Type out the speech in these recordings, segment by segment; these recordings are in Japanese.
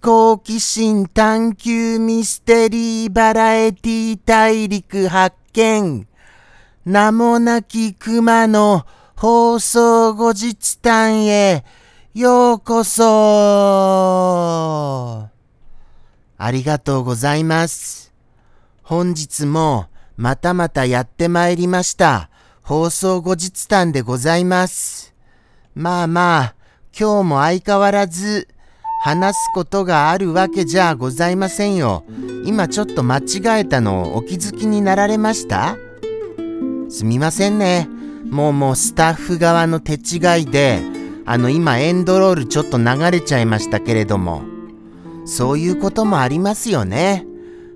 好奇心探求ミステリーバラエティ大陸発見。名もなき熊の放送後日談へようこそありがとうございます。本日もまたまたやってまいりました。放送後日談でございます。まあまあ、今日も相変わらず話すことがあるわけじゃございませんよ。今ちょっと間違えたのをお気づきになられました？すみませんね。もうもうスタッフ側の手違いで、あの今エンドロールちょっと流れちゃいましたけれども、そういうこともありますよね。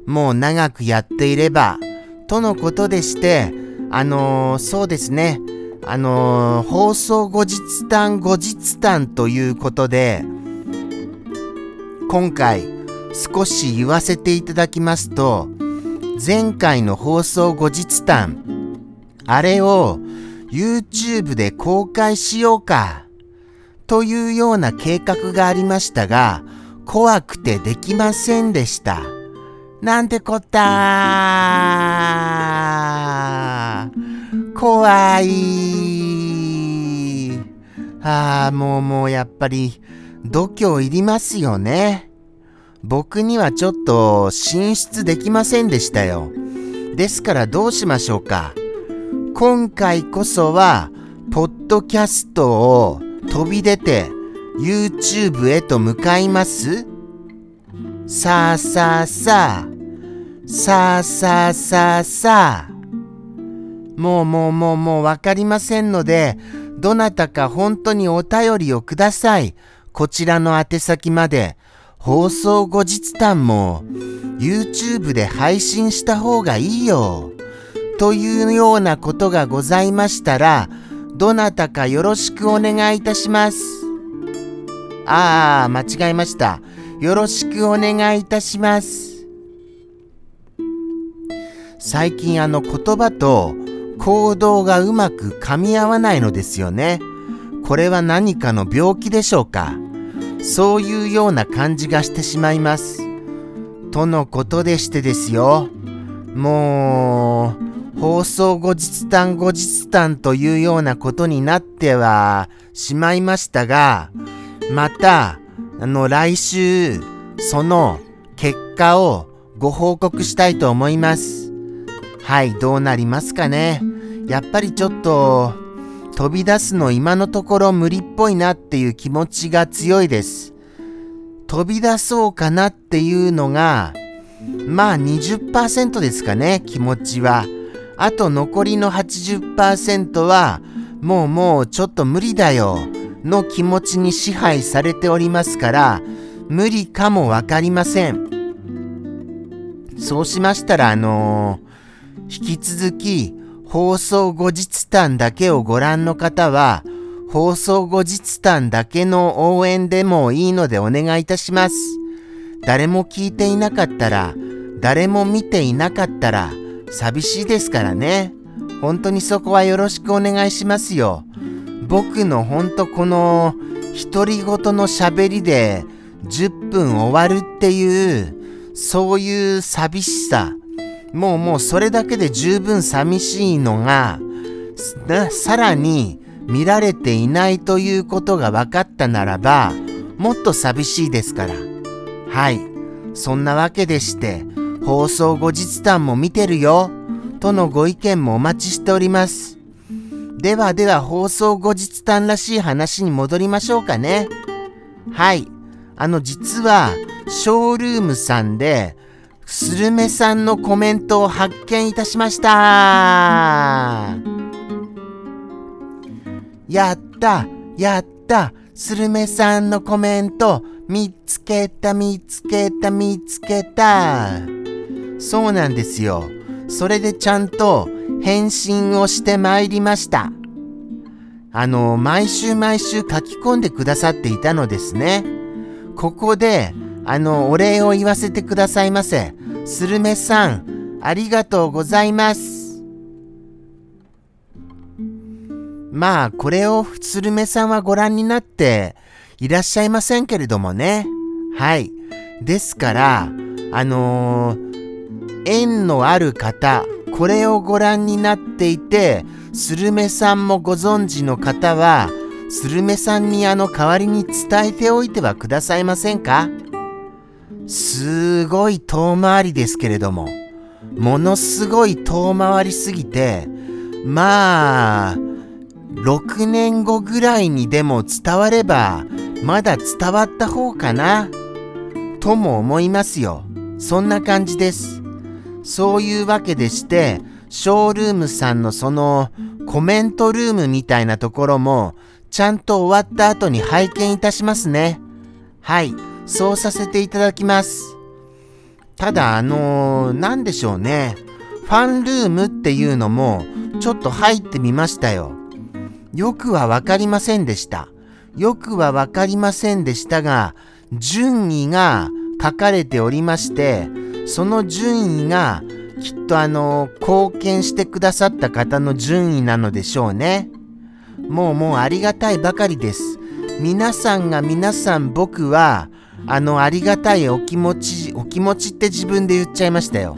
もう長くやっていれば、とのことでして、あのーそうですね、あのー放送後日談後日談ということで、今回少し言わせていただきますと、前回の放送後日談、あれを YouTube で公開しようか、というような計画がありましたが、怖くてできませんでした。なんてこった怖いああ、もうもうやっぱり度胸いりますよね。僕にはちょっと進出できませんでしたよ。ですからどうしましょうか。今回こそは、ポッドキャストを飛び出て YouTube へと向かいますさあさあさあ、さあさあさあさあ。もうもうもうもうわかりませんので、どなたか本当にお便りをください。こちらの宛先まで。放送後日談も YouTube で配信した方がいいよ。というようなことがございましたら、どなたかよろしくお願いいたします。ああ、間違えました。よろしくお願いいたします。最近あの言葉と行動がうまく噛み合わないのですよね。これは何かの病気でしょうか？そういうような感じがしてしまいます。とのことでしてですよ。もう、放送後日談後日談というようなことになってはしまいましたが、また、あの、来週、その結果をご報告したいと思います。はい、どうなりますかね。やっぱりちょっと、飛び出すの今のところ無理っぽいなっていう気持ちが強いです。飛び出そうかなっていうのが、まあ20%ですかね、気持ちは。あと残りの80%は、もうもうちょっと無理だよ、の気持ちに支配されておりますから、無理かもわかりません。そうしましたら、あのー引き続き、放送後日談だけをご覧の方は、放送後日談だけの応援でもいいのでお願いいたします。誰も聞いていなかったら、誰も見ていなかったら、寂しいですからね。本当にそこはよろしくお願いしますよ。僕のほんとこの、独り言の喋りで、10分終わるっていう、そういう寂しさ。もうもうそれだけで十分寂しいのが、さらに見られていないということが分かったならば、もっと寂しいですから。はい。そんなわけでして、放送後日談も見てるよ、とのご意見もお待ちしております。ではでは放送後日談らしい話に戻りましょうかね。はい。あの実は、ショールームさんで、スルメさんのコメントを発見いたしました。やった、やった、スルメさんのコメント、見つけた、見つけた、見つけた。そうなんですよ。それでちゃんと返信をしてまいりました。あの、毎週毎週書き込んでくださっていたのですね。ここで、あの、お礼を言わせてくださいませ。スルメさん、ありがとうございます。まあ、これをスルメさんはご覧になっていらっしゃいませんけれどもね。はい。ですから、あのー、縁のある方、これをご覧になっていて、スルメさんもご存知の方は、スルメさんにあの代わりに伝えておいてはくださいませんか？すごい遠回りですけれども、ものすごい遠回りすぎて、まあ、6年後ぐらいにでも伝われば、まだ伝わった方かな、とも思いますよ。そんな感じです。そういうわけでして、ショールームさんのそのコメントルームみたいなところも、ちゃんと終わった後に拝見いたしますね。はい、そうさせていただきます。ただ、あのー、でしょうね。ファンルームっていうのも、ちょっと入ってみましたよ。よくはわかりませんでした。よくはわかりませんでしたが、順位が書かれておりまして、その順位がきっとあの、貢献してくださった方の順位なのでしょうね。もうもうありがたいばかりです。皆さんが皆さん僕は、あのありがたいお気持ち、お気持ちって自分で言っちゃいましたよ。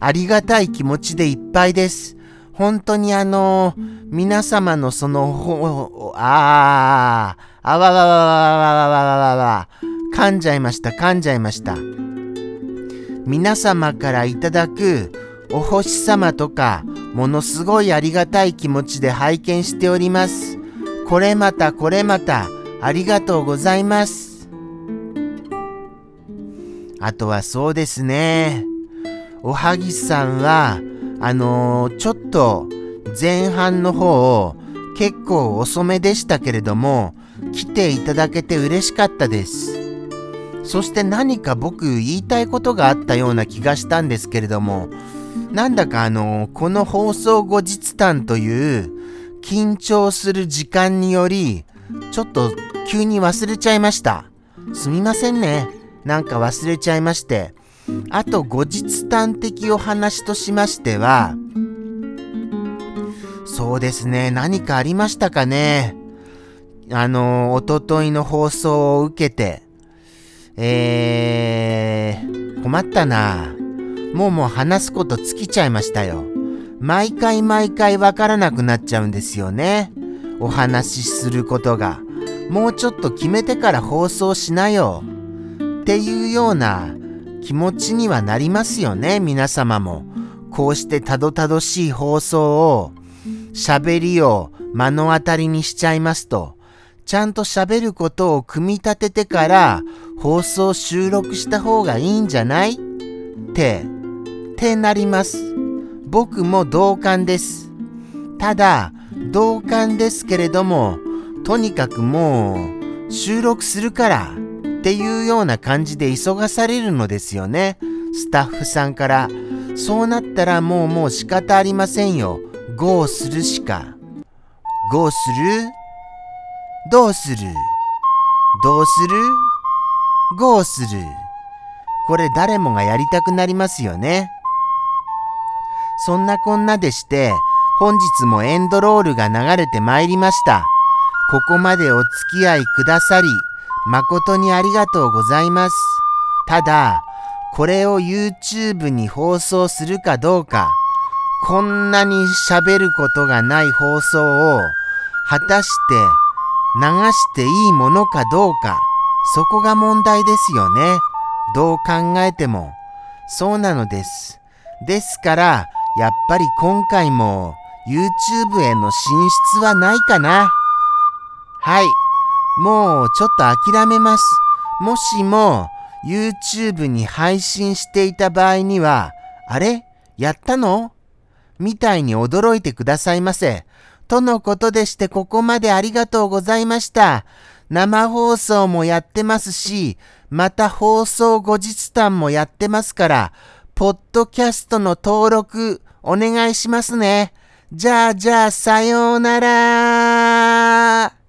ありがたい気持ちでいっぱいです。本当にあの、皆様のその、ああ、あわわわわわわわわわわ、噛んじゃいました、噛んじゃいました。皆様からいただくお星様とかものすごいありがたい気持ちで拝見しております。これまたこれまたありがとうございます。あとはそうですね。おはぎさんは、あのー、ちょっと前半の方結構遅めでしたけれども、来ていただけて嬉しかったです。そして何か僕言いたいことがあったような気がしたんですけれども、なんだかあの、この放送後日談という緊張する時間により、ちょっと急に忘れちゃいました。すみませんね。なんか忘れちゃいまして。あと後日談的お話としましては、そうですね、何かありましたかね。あの、おとといの放送を受けて、えー、困ったな。もうもう話すこと尽きちゃいましたよ。毎回毎回わからなくなっちゃうんですよね。お話しすることが。もうちょっと決めてから放送しなよ。っていうような気持ちにはなりますよね、皆様も。こうしてたどたどしい放送を、喋りを目の当たりにしちゃいますと、ちゃんと喋ることを組み立ててから放送収録した方がいいんじゃない？って、ってなります。僕も同感です。ただ、同感ですけれども、とにかくもう収録するからっていうような感じで急がされるのですよね。スタッフさんから。そうなったらもうもう仕方ありませんよ。ゴーするしか。ゴーする？どうする？どうする？ゴーするこれ誰もがやりたくなりますよね。そんなこんなでして、本日もエンドロールが流れてまいりました。ここまでお付き合いくださり、誠にありがとうございます。ただ、これを YouTube に放送するかどうか、こんなに喋ることがない放送を、果たして流していいものかどうか、そこが問題ですよね。どう考えても。そうなのです。ですから、やっぱり今回も YouTube への進出はないかな。はい。もうちょっと諦めます。もしも YouTube に配信していた場合には、あれ？やったの？みたいに驚いてくださいませ。とのことでしてここまでありがとうございました。生放送もやってますし、また放送後日談もやってますから、ポッドキャストの登録お願いしますね。じゃあじゃあさようなら